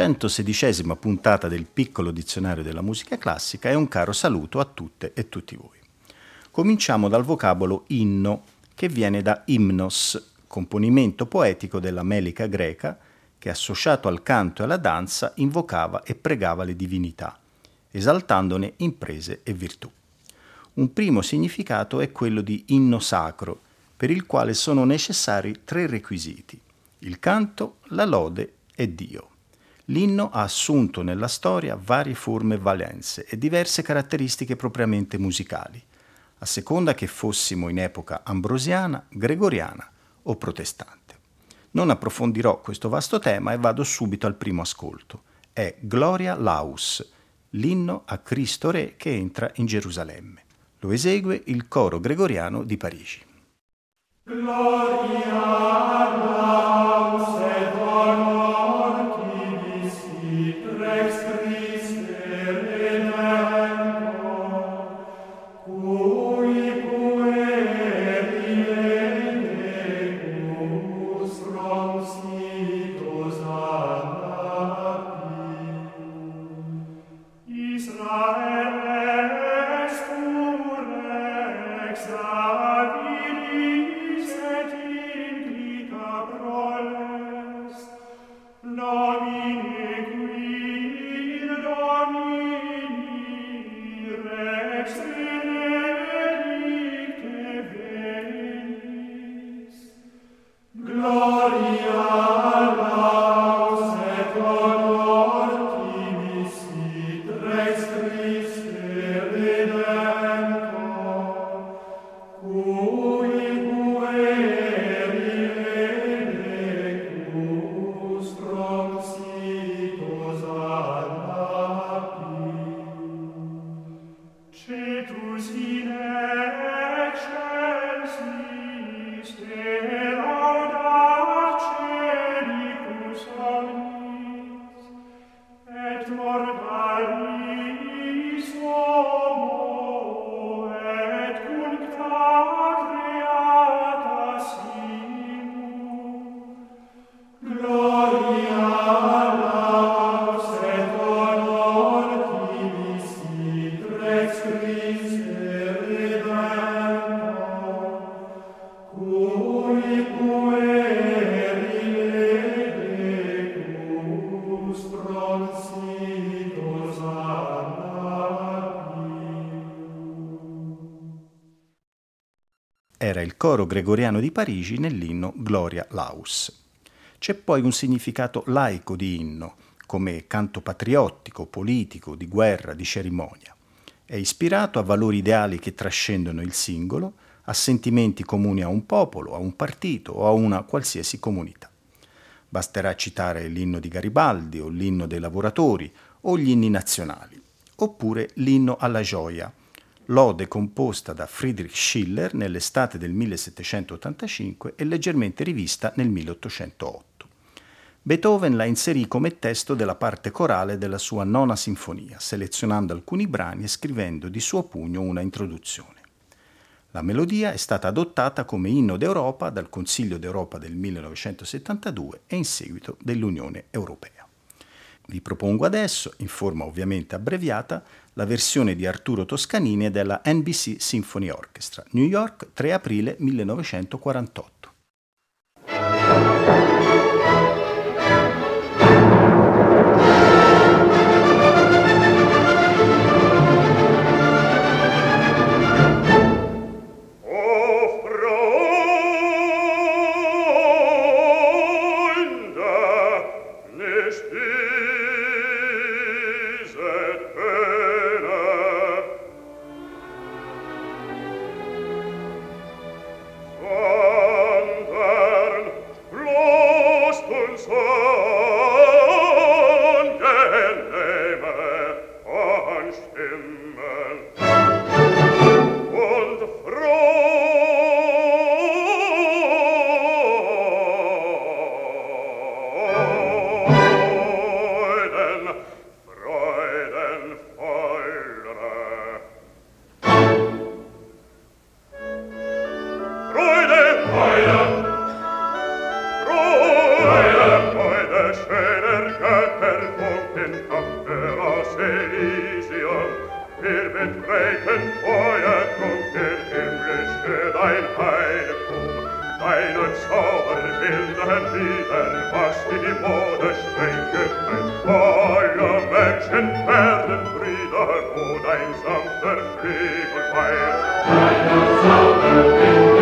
Centosedicesima puntata del piccolo dizionario della musica classica e un caro saluto a tutte e tutti voi. Cominciamo dal vocabolo inno, che viene da imnos, componimento poetico della melica greca che associato al canto e alla danza invocava e pregava le divinità, esaltandone imprese e virtù. Un primo significato è quello di inno sacro, per il quale sono necessari tre requisiti, il canto, la lode e Dio. L'inno ha assunto nella storia varie forme e valenze e diverse caratteristiche propriamente musicali, a seconda che fossimo in epoca ambrosiana, gregoriana o protestante. Non approfondirò questo vasto tema e vado subito al primo ascolto. È Gloria Laus, l'inno a Cristo Re che entra in Gerusalemme. Lo esegue il coro gregoriano di Parigi. Gloria Laus et coro gregoriano di Parigi nell'inno Gloria Laus. C'è poi un significato laico di inno, come canto patriottico, politico, di guerra, di cerimonia. È ispirato a valori ideali che trascendono il singolo, a sentimenti comuni a un popolo, a un partito o a una qualsiasi comunità. Basterà citare l'inno di Garibaldi o l'inno dei lavoratori o gli inni nazionali, oppure l'inno alla gioia, lode composta da Friedrich Schiller nell'estate del 1785 e leggermente rivista nel 1808. Beethoven la inserì come testo della parte corale della sua nona sinfonia, selezionando alcuni brani e scrivendo di suo pugno una introduzione. La melodia è stata adottata come inno d'Europa dal Consiglio d'Europa del 1972 e in seguito dell'Unione Europea. Vi propongo adesso, in forma ovviamente abbreviata, la versione di Arturo Toscanini della NBC Symphony Orchestra, New York, 3 aprile 1948. wir beträten euer Grund, der für dein Heiligtum. Deine Zauberbilder wieder, was in die Mode sprengen wird. Alle Menschen werden Brüder, wo dein sanfter Flügel weilt. Deine Zauberbilder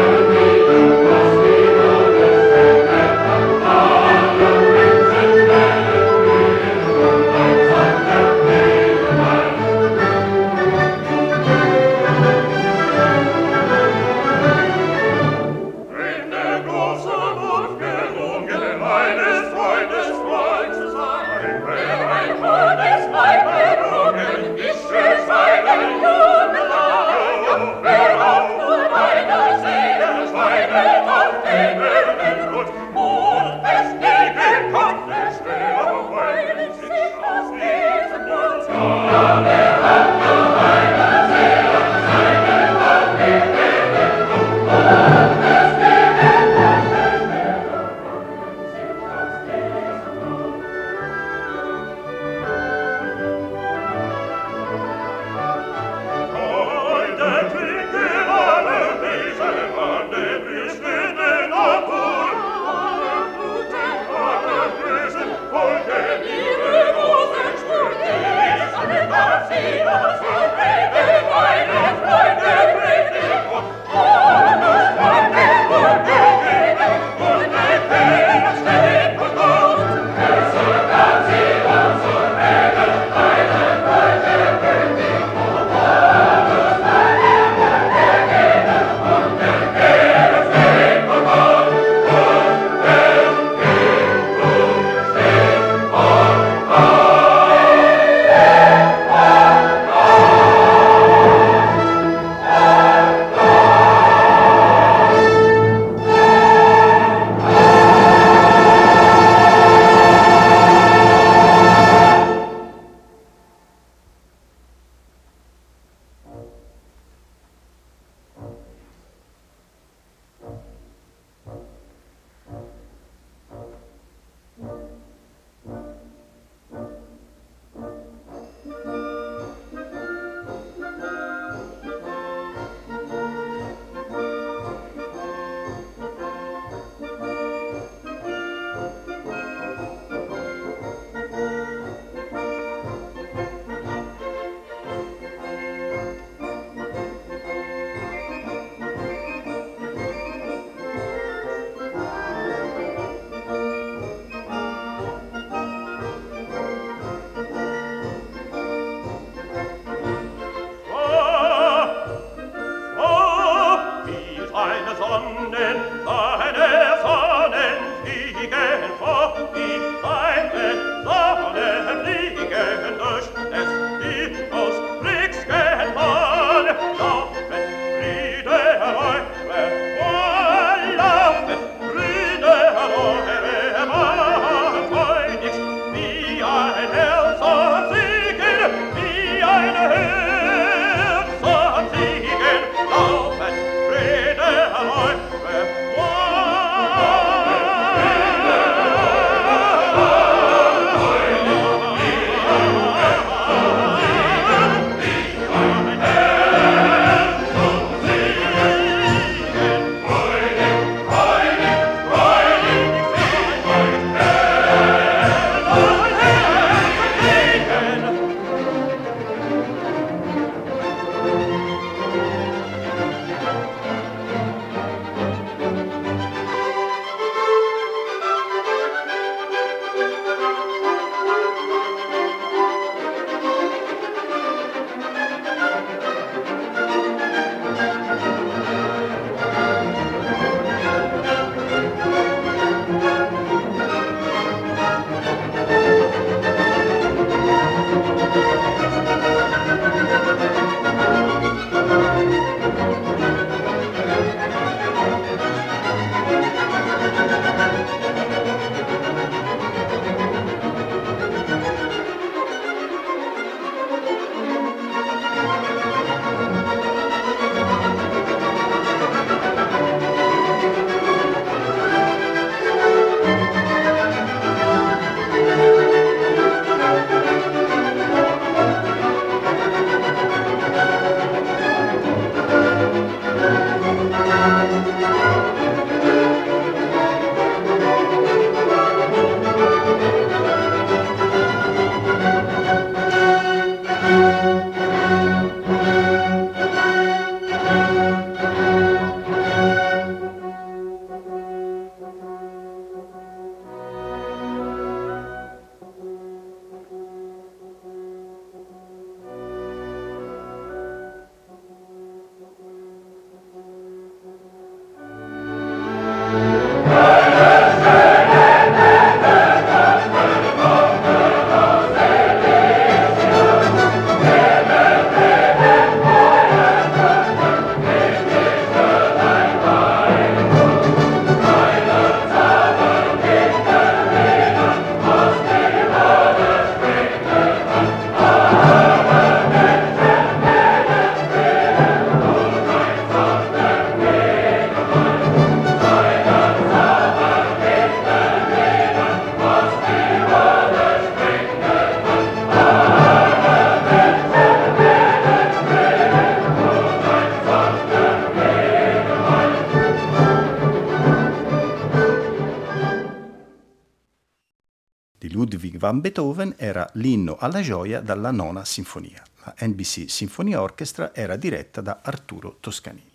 Beethoven era l'inno alla gioia dalla nona sinfonia. La NBC Symphony Orchestra era diretta da Arturo Toscanini.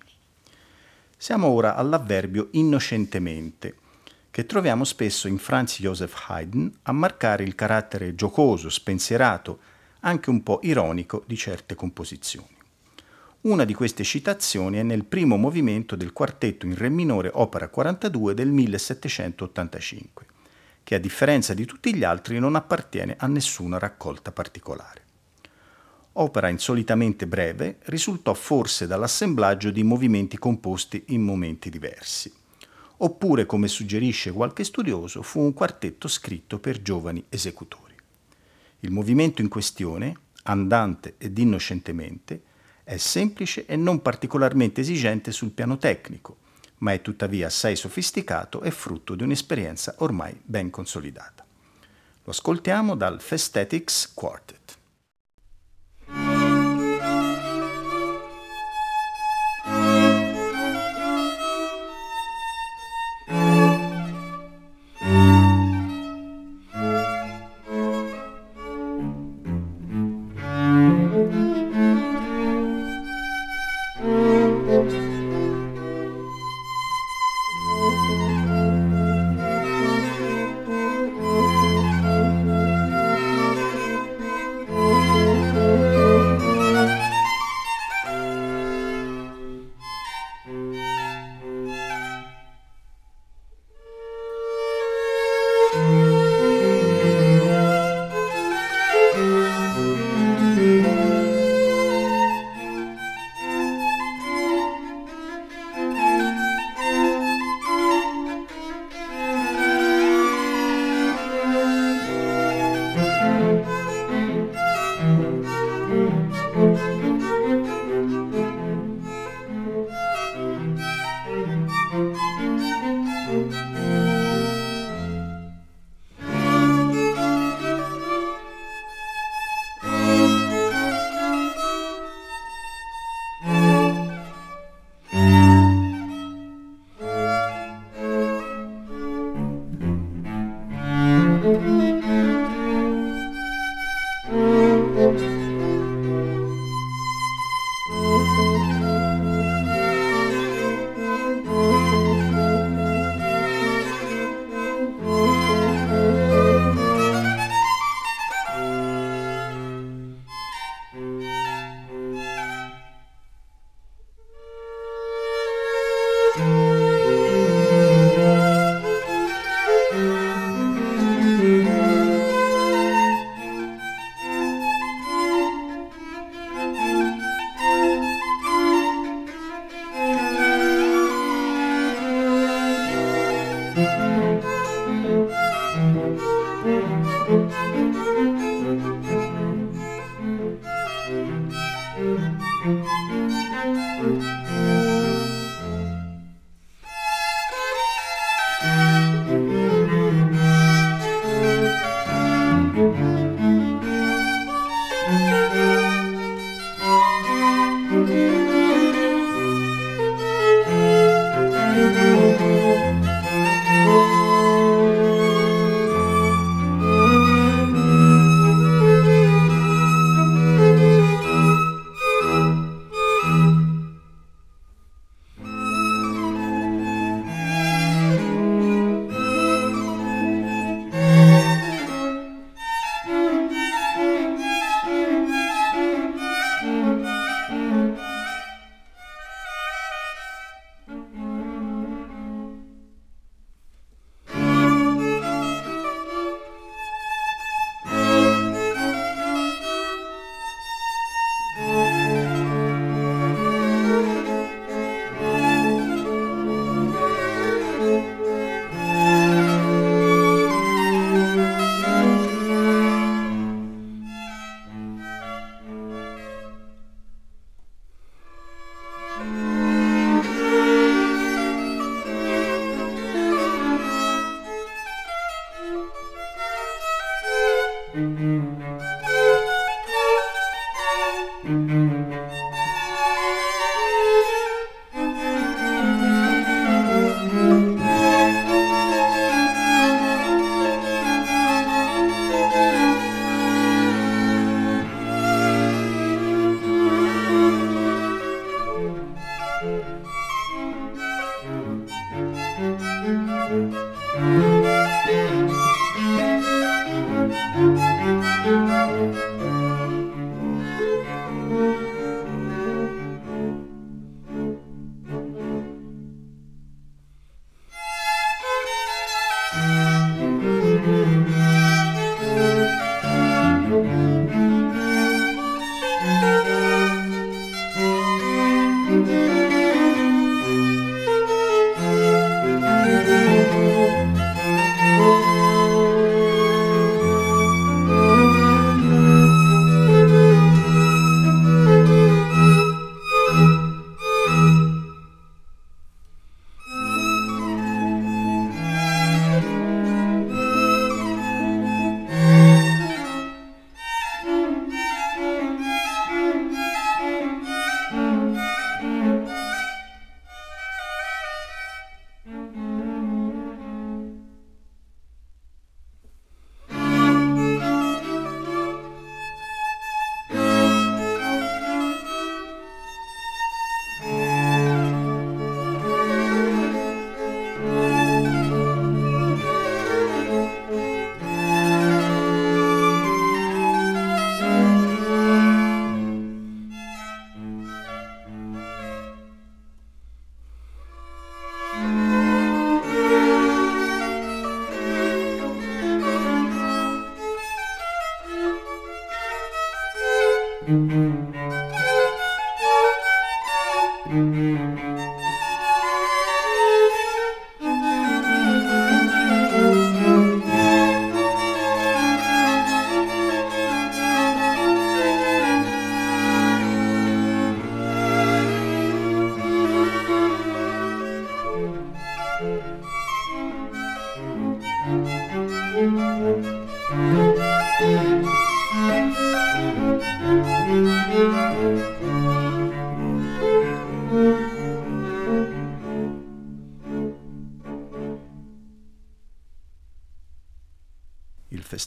Siamo ora all'avverbio innocentemente, che troviamo spesso in Franz Joseph Haydn a marcare il carattere giocoso, spensierato, anche un po' ironico di certe composizioni. Una di queste citazioni è nel primo movimento del quartetto in Re minore opera 42 del 1785, che a differenza di tutti gli altri non appartiene a nessuna raccolta particolare. Opera insolitamente breve, risultò forse dall'assemblaggio di movimenti composti in momenti diversi. Oppure, come suggerisce qualche studioso, fu un quartetto scritto per giovani esecutori. Il movimento in questione, andante ed innocentemente, è semplice e non particolarmente esigente sul piano tecnico, ma è tuttavia assai sofisticato e frutto di un'esperienza ormai ben consolidata. Lo ascoltiamo dal Festetics Quartet.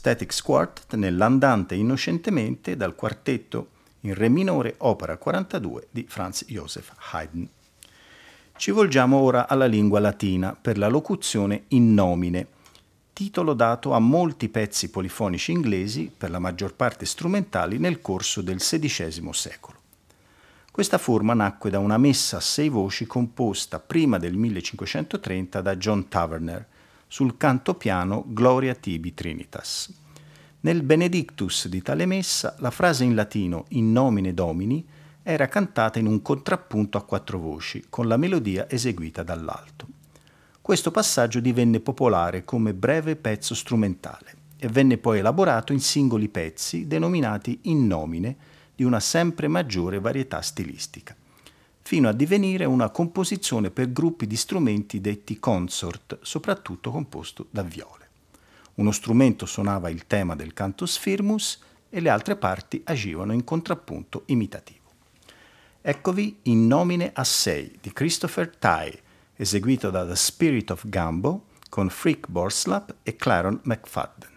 Statics Quartet nell'andante innocentemente dal quartetto in Re minore, opera 42 di Franz Joseph Haydn. Ci volgiamo ora alla lingua latina per la locuzione in nomine, titolo dato a molti pezzi polifonici inglesi, per la maggior parte strumentali, nel corso del XVI secolo. Questa forma nacque da una messa a sei voci composta prima del 1530 da John Taverner, sul canto piano Gloria tibi Trinitas. Nel Benedictus di tale messa la frase in latino in nomine domini era cantata in un contrappunto a quattro voci, con la melodia eseguita dall'alto. Questo passaggio divenne popolare come breve pezzo strumentale e venne poi elaborato in singoli pezzi denominati in nomine di una sempre maggiore varietà stilistica fino a divenire una composizione per gruppi di strumenti detti consort, soprattutto composto da viole. Uno strumento suonava il tema del cantus firmus e le altre parti agivano in contrappunto imitativo. Eccovi In nomine a sei di Christopher Tye, eseguito da The Spirit of Gumbo con Frick Borslap e Claron McFadden.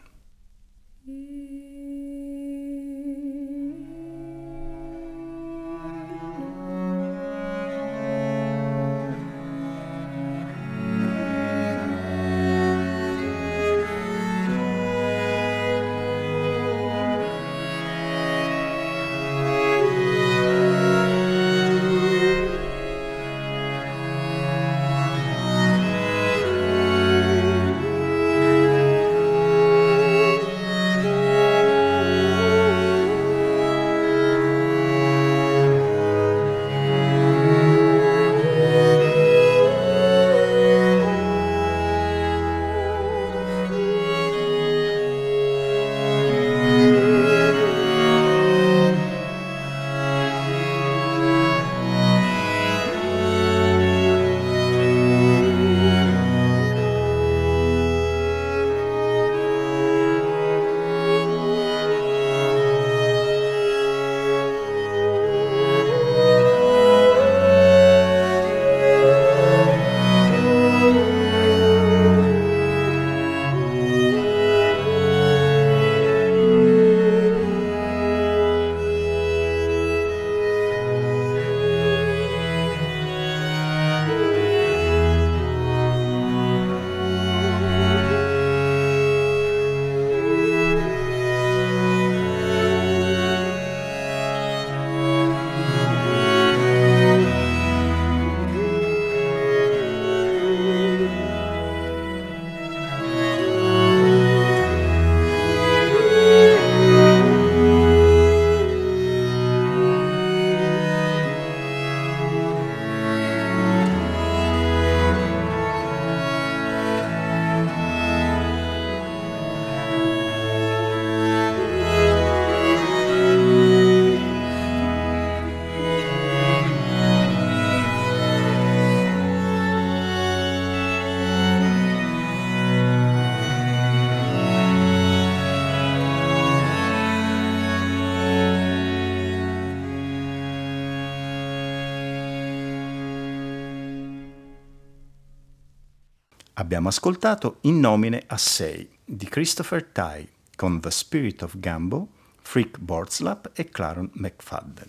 Abbiamo ascoltato In nomine a sei di Christopher Tye con The Spirit of Gambo, Frick Borslap e Claron McFadden.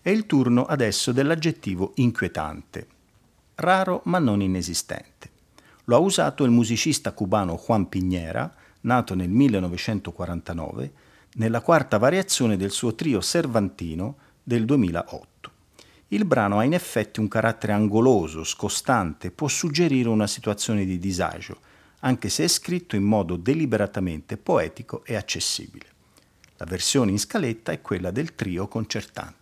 È il turno adesso dell'aggettivo inquietante, raro ma non inesistente. Lo ha usato il musicista cubano Juan Piñera, nato nel 1949, nella quarta variazione del suo trio Cervantino del 2008. Il brano ha in effetti un carattere angoloso, scostante, può suggerire una situazione di disagio, anche se è scritto in modo deliberatamente poetico e accessibile. La versione in scaletta è quella del trio concertante.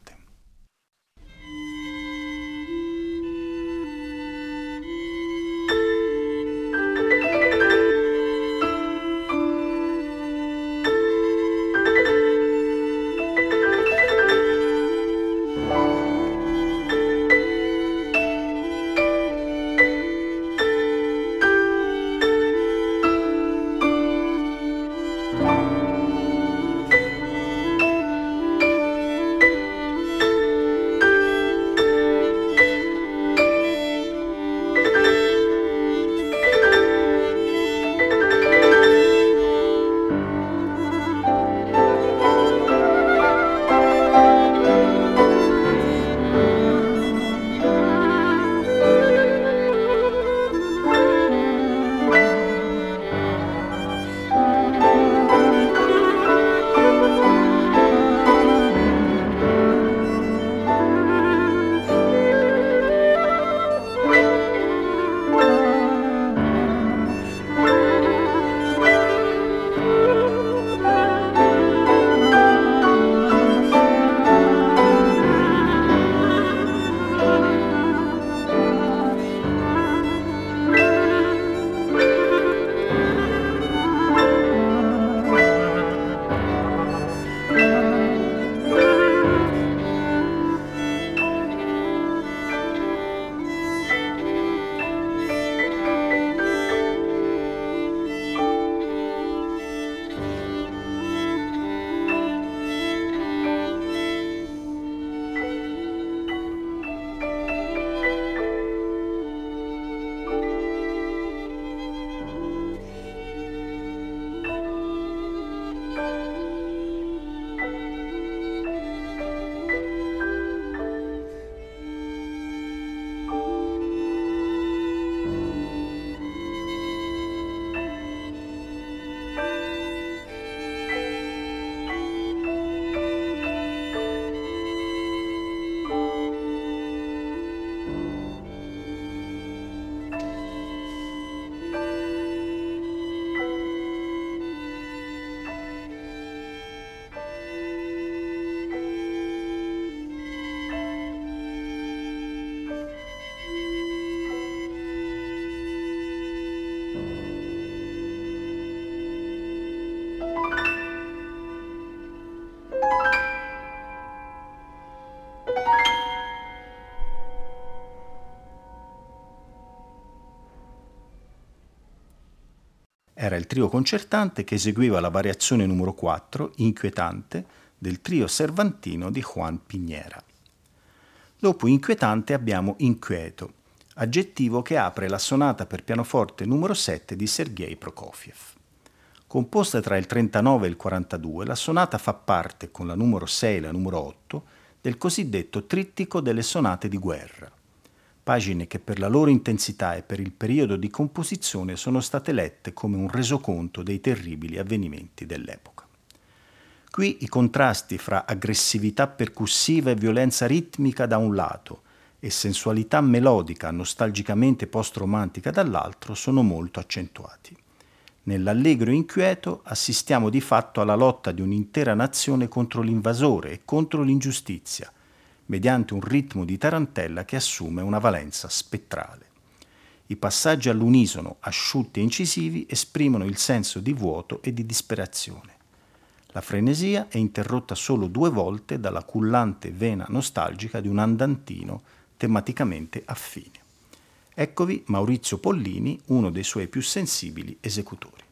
Era il trio concertante che eseguiva la variazione numero 4, inquietante, del trio servantino di Juan Piñera. Dopo inquietante abbiamo inquieto, aggettivo che apre la sonata per pianoforte numero 7 di Sergei Prokofiev. Composta tra il 39 e il 42, la sonata fa parte, con la numero 6 e la numero 8, del cosiddetto trittico delle sonate di guerra pagine che per la loro intensità e per il periodo di composizione sono state lette come un resoconto dei terribili avvenimenti dell'epoca. Qui i contrasti fra aggressività percussiva e violenza ritmica da un lato e sensualità melodica nostalgicamente post-romantica dall'altro sono molto accentuati. Nell'allegro inquieto assistiamo di fatto alla lotta di un'intera nazione contro l'invasore e contro l'ingiustizia, mediante un ritmo di tarantella che assume una valenza spettrale. I passaggi all'unisono, asciutti e incisivi, esprimono il senso di vuoto e di disperazione. La frenesia è interrotta solo due volte dalla cullante vena nostalgica di un andantino tematicamente affine. Eccovi Maurizio Pollini, uno dei suoi più sensibili esecutori.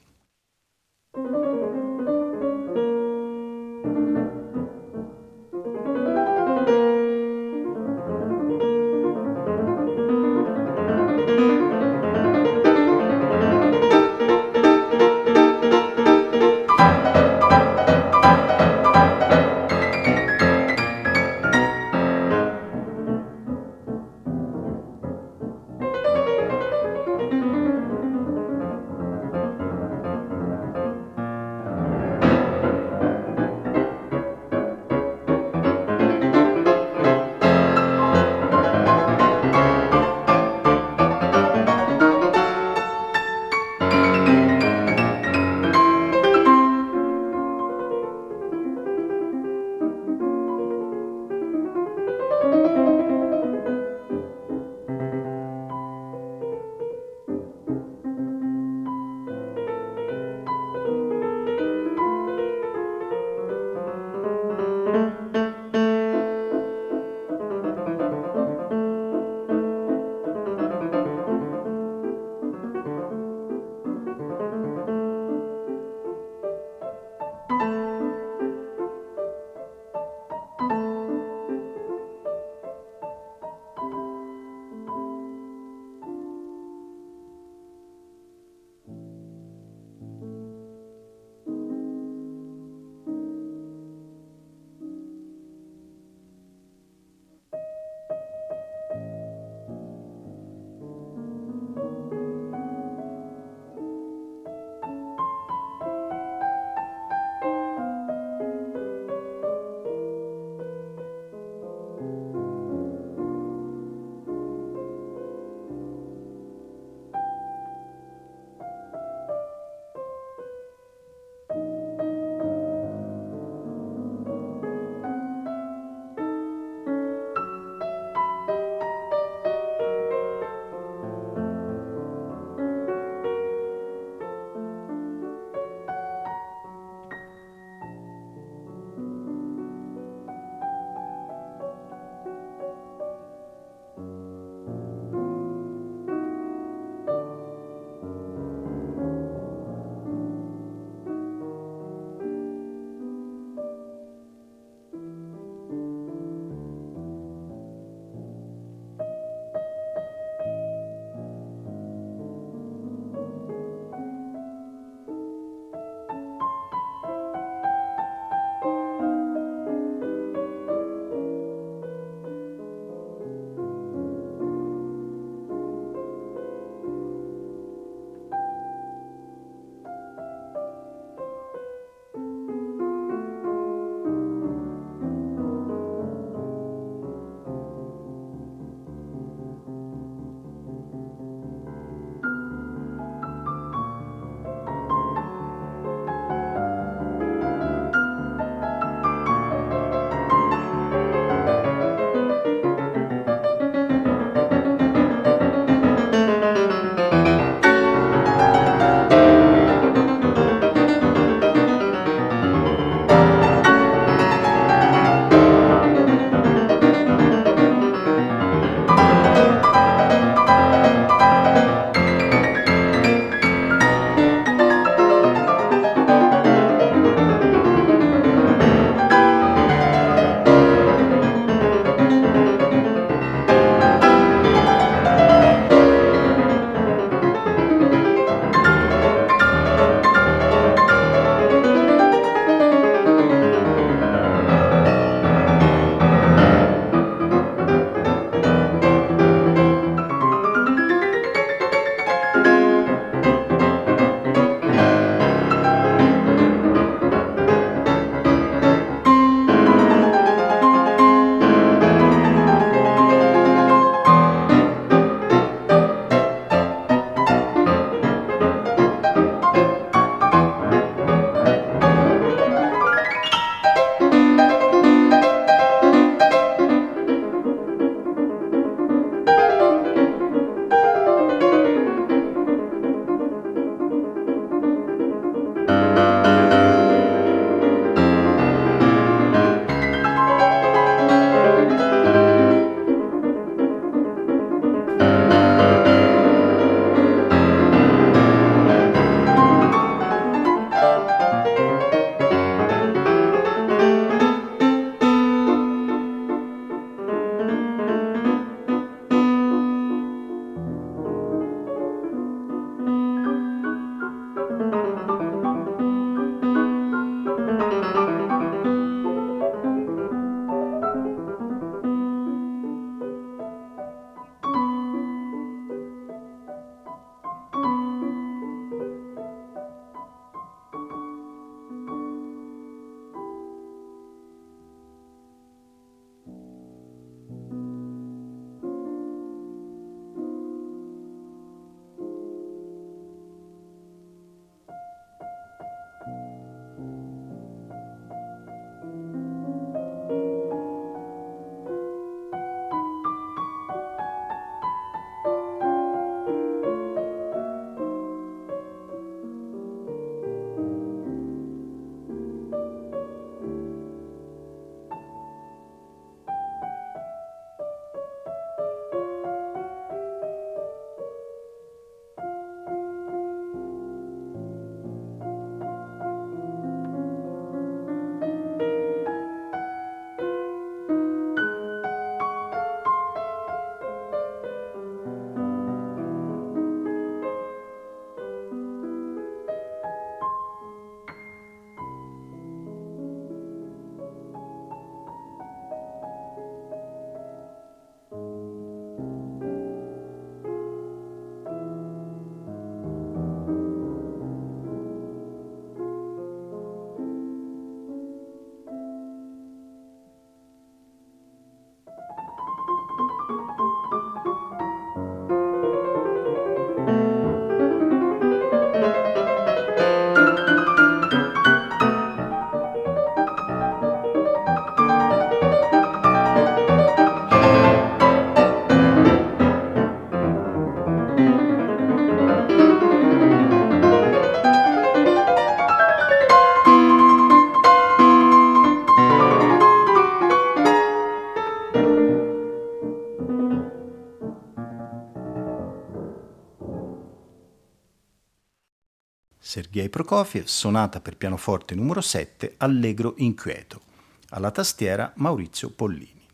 Sergei Prokofiev, sonata per pianoforte numero 7, Allegro inquieto. Alla tastiera Maurizio Pollini.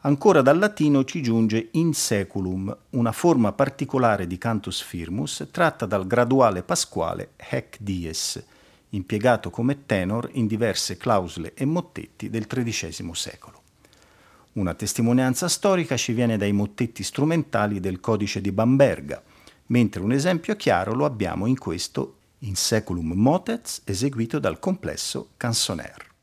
Ancora dal latino ci giunge in seculum, una forma particolare di cantus firmus tratta dal graduale pasquale Hec dies, impiegato come tenor in diverse clausole e mottetti del XIII secolo. Una testimonianza storica ci viene dai mottetti strumentali del codice di Bamberga, mentre un esempio chiaro lo abbiamo in questo In Seculum Motets eseguito dal complesso Canzonaire.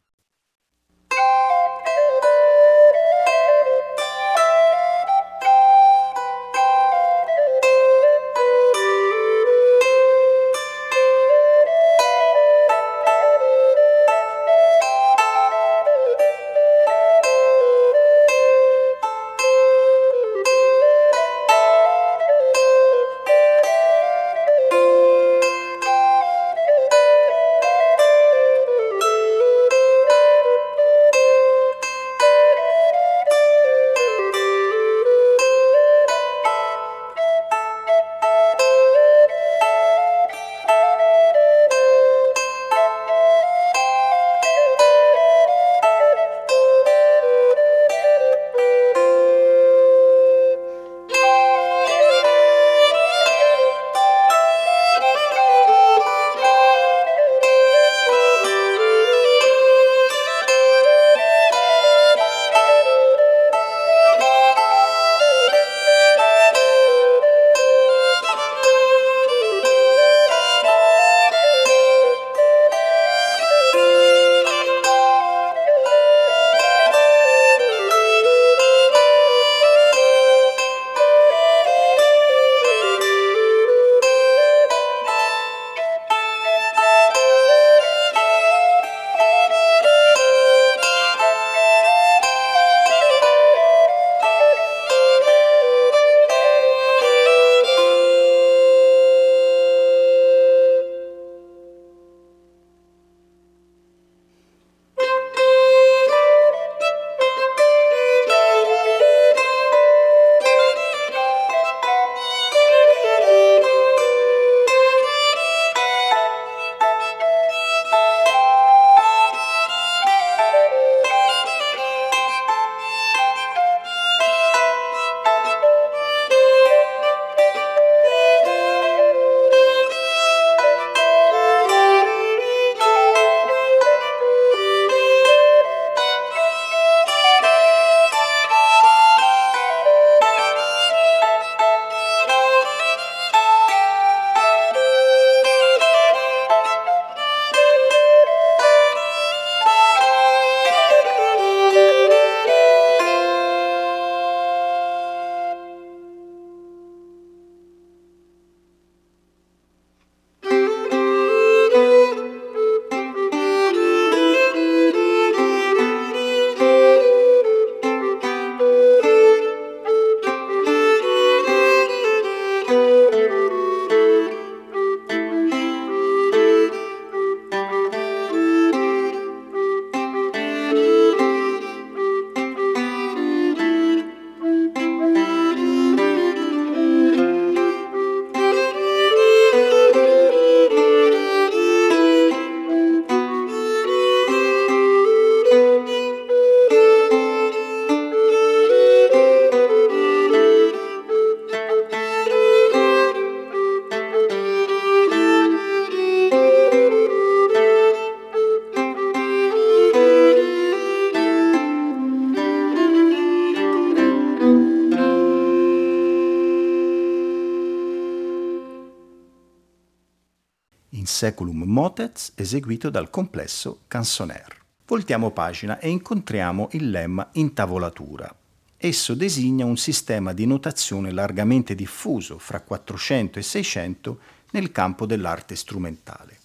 Seculum Motets eseguito dal complesso Canzonaire. Voltiamo pagina e incontriamo il lemma intavolatura. Esso designa un sistema di notazione largamente diffuso fra 400 e 600 nel campo dell'arte strumentale.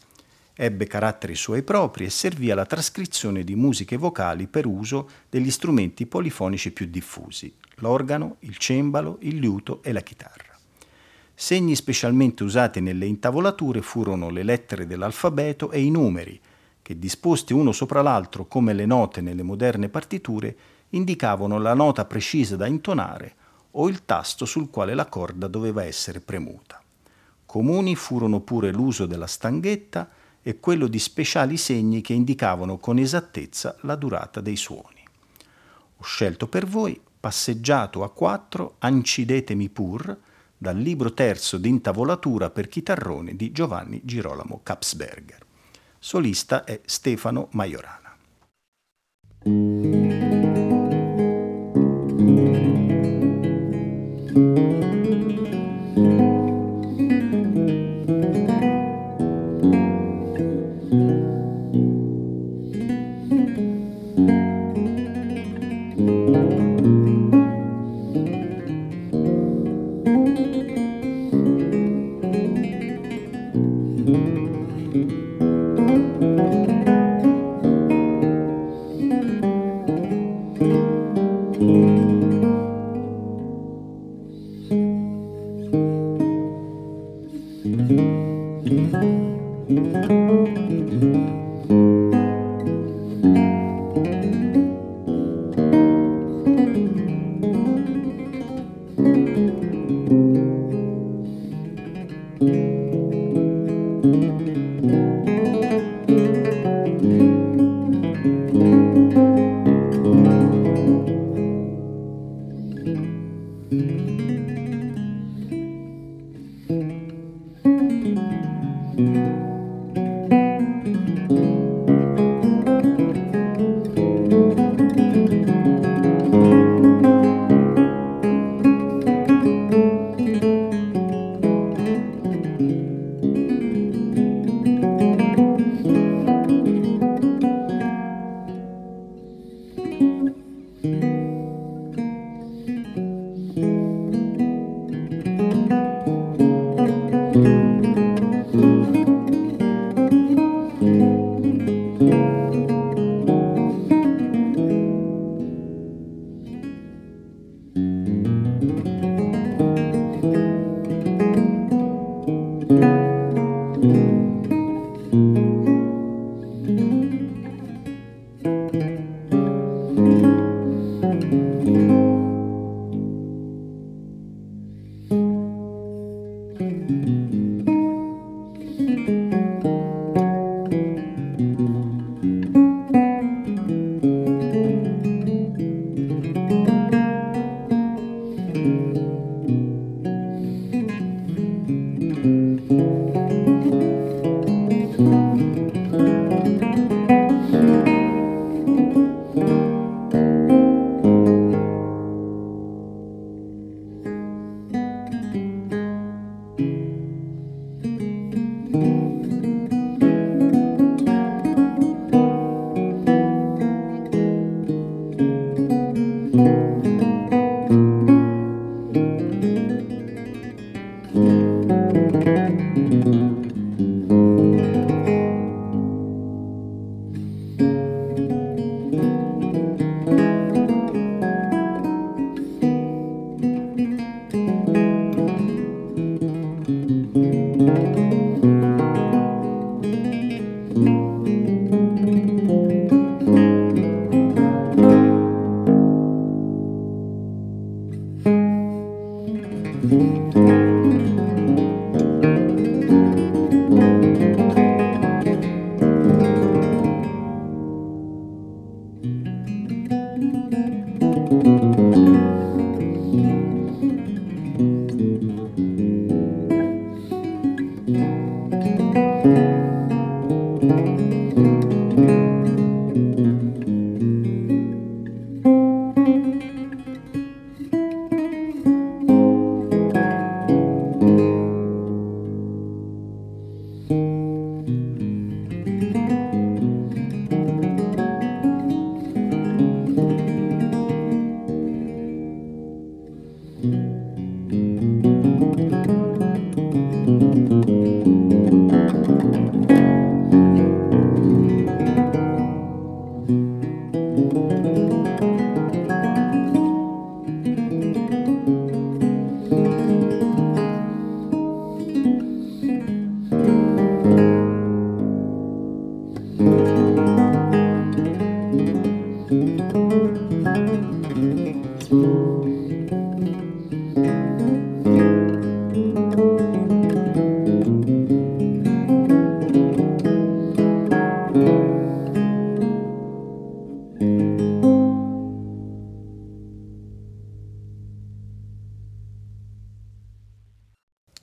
Ebbe caratteri suoi propri e servì alla trascrizione di musiche vocali per uso degli strumenti polifonici più diffusi, l'organo, il cembalo, il liuto e la chitarra. Segni specialmente usati nelle intavolature furono le lettere dell'alfabeto e i numeri, che disposti uno sopra l'altro come le note nelle moderne partiture, indicavano la nota precisa da intonare o il tasto sul quale la corda doveva essere premuta. Comuni furono pure l'uso della stanghetta e quello di speciali segni che indicavano con esattezza la durata dei suoni. Ho scelto per voi Passeggiato a quattro, Ancidetemi pur, dal libro terzo d'intavolatura per chitarrone di Giovanni Girolamo Kapsberger. Solista è Stefano Majorana.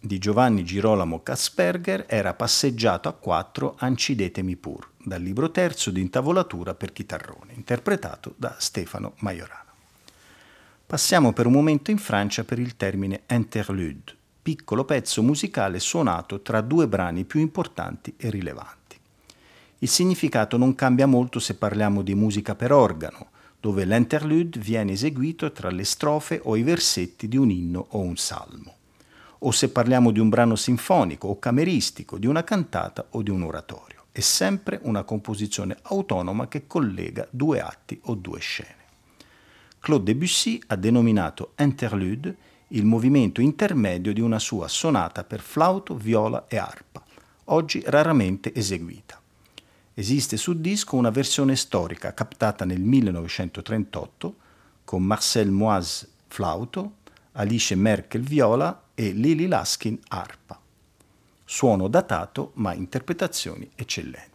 Di Giovanni Girolamo Kasperger era Passeggiato a quattro Ancidetemi pur, dal libro terzo di Intavolatura per chitarrone, interpretato da Stefano Majorano. Passiamo per un momento in Francia per il termine interlude, piccolo pezzo musicale suonato tra due brani più importanti e rilevanti. Il significato non cambia molto se parliamo di musica per organo, dove l'interlude viene eseguito tra le strofe o i versetti di un inno o un salmo, o se parliamo di un brano sinfonico o cameristico, di una cantata o di un oratorio. È sempre una composizione autonoma che collega due atti o due scene. Claude Debussy ha denominato interlude il movimento intermedio di una sua sonata per flauto, viola e arpa, oggi raramente eseguita. Esiste su disco una versione storica captata nel 1938 con Marcel Moise flauto, Alice Merkel viola e Lily Laskin arpa. Suono datato ma interpretazioni eccellenti.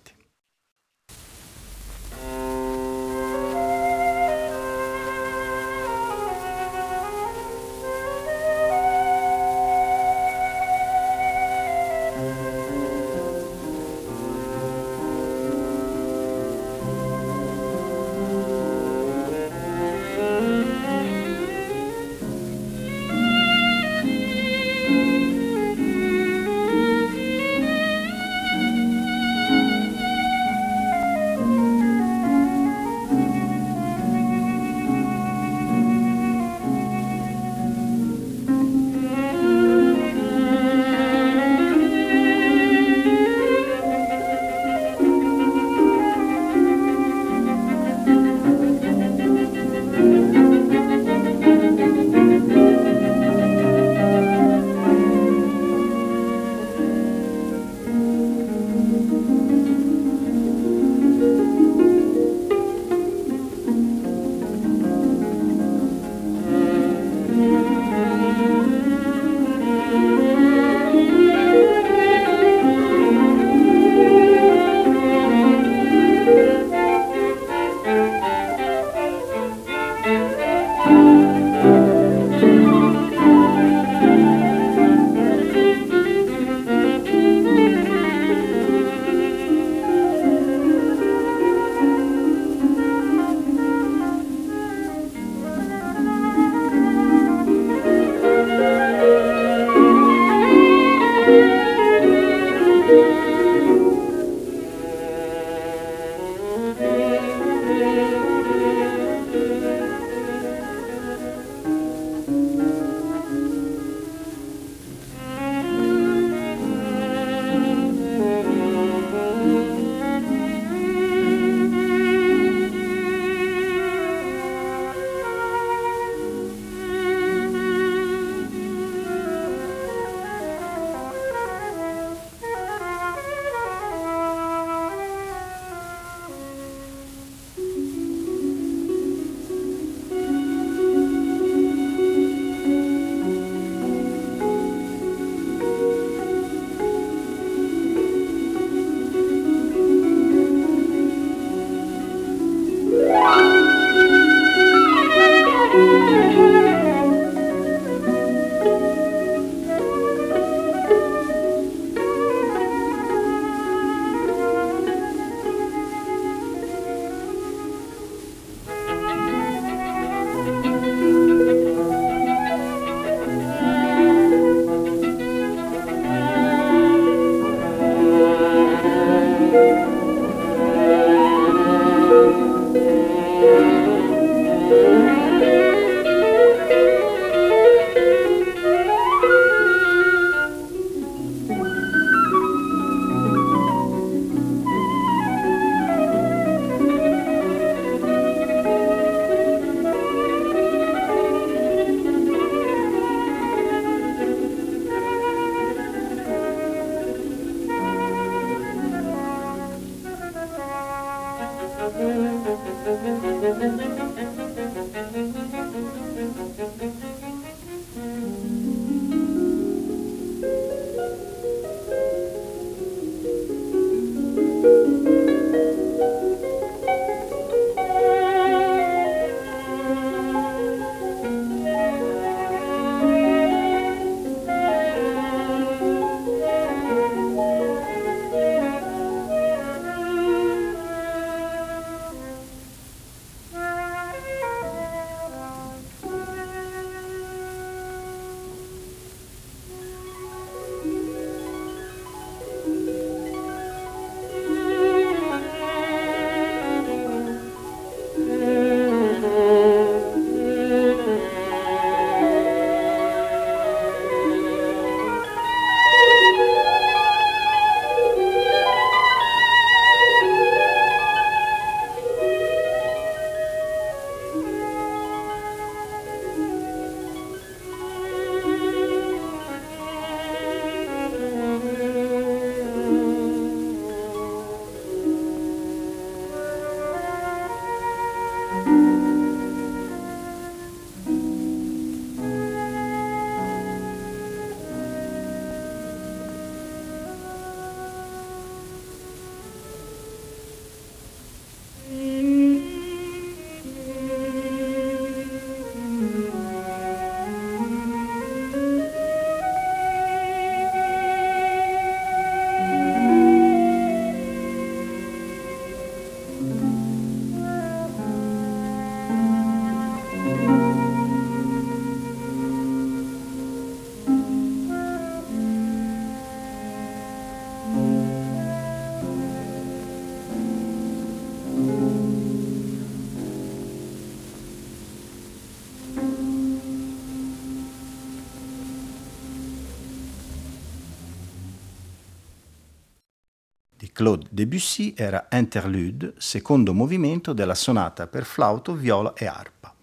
Claude Debussy era Interlude, secondo movimento della sonata per flauto, viola e arpa.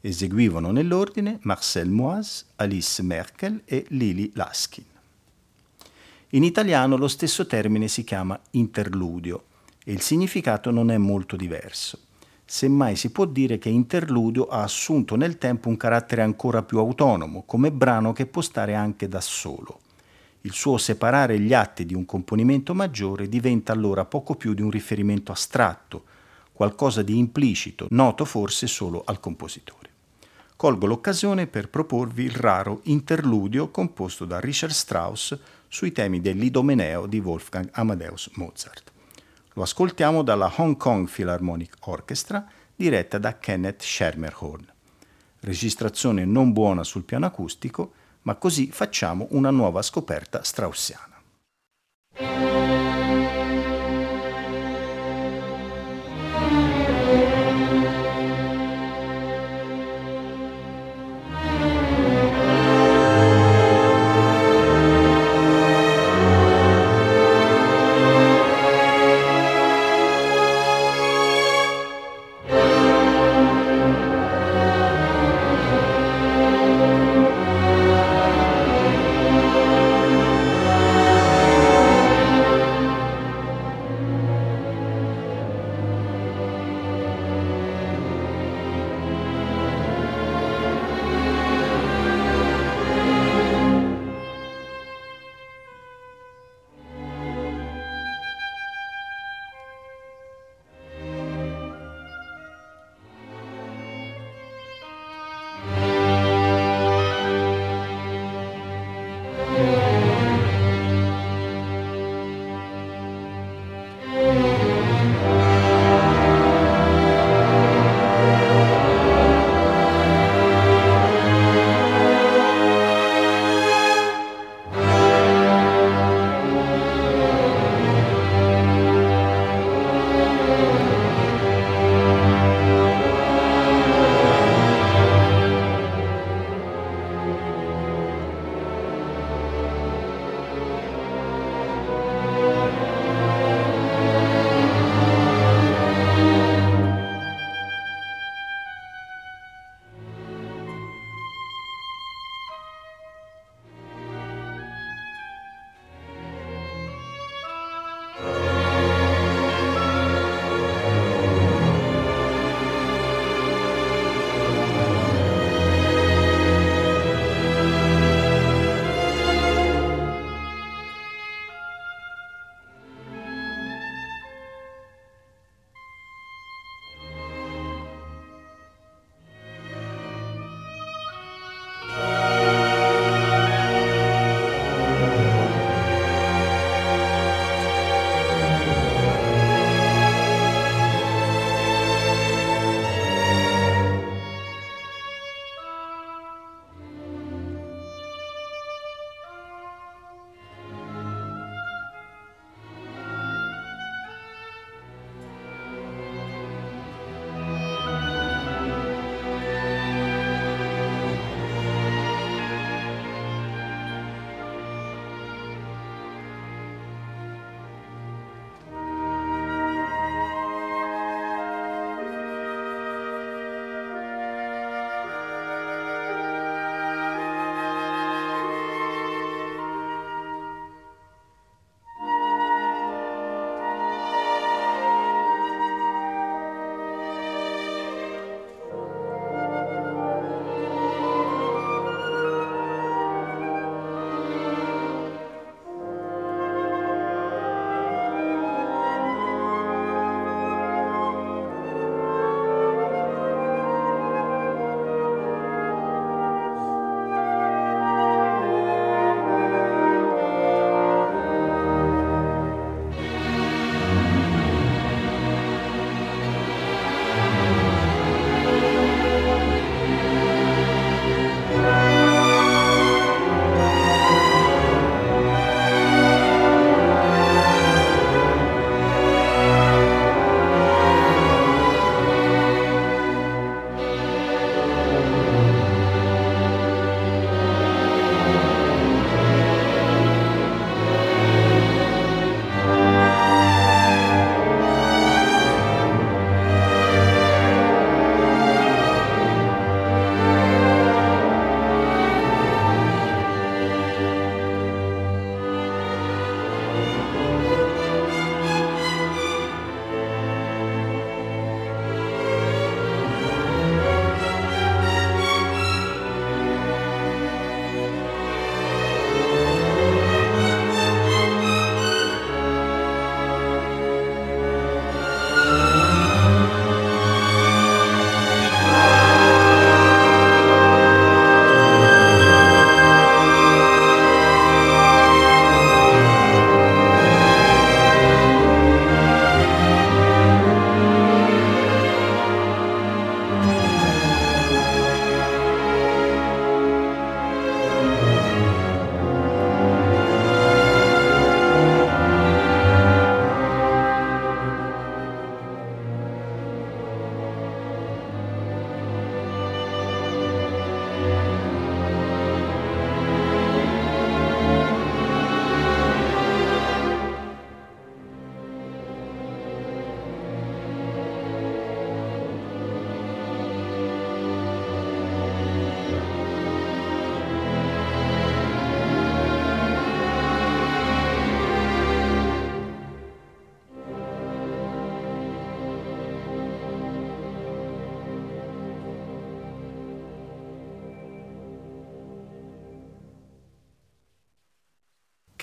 Eseguivano nell'ordine Marcel Moise, Alice Merkel e Lili Laskin. In italiano lo stesso termine si chiama interludio e il significato non è molto diverso. Semmai si può dire che interludio ha assunto nel tempo un carattere ancora più autonomo, come brano che può stare anche da solo. Il suo separare gli atti di un componimento maggiore diventa allora poco più di un riferimento astratto, qualcosa di implicito, noto forse solo al compositore. Colgo l'occasione per proporvi il raro interludio composto da Richard Strauss sui temi dell'Idomeneo di Wolfgang Amadeus Mozart. Lo ascoltiamo dalla Hong Kong Philharmonic Orchestra diretta da Kenneth Schermerhorn. Registrazione non buona sul piano acustico, ma così facciamo una nuova scoperta straussiana.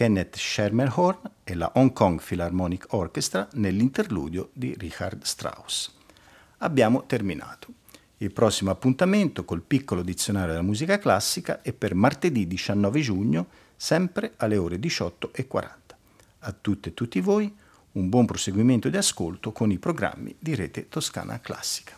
Kenneth Schermerhorn e la Hong Kong Philharmonic Orchestra nell'interludio di Richard Strauss. Abbiamo terminato. Il prossimo appuntamento col piccolo dizionario della musica classica è per martedì 19 giugno, sempre alle ore 18.40. A tutte e tutti voi un buon proseguimento di ascolto con i programmi di Rete Toscana Classica.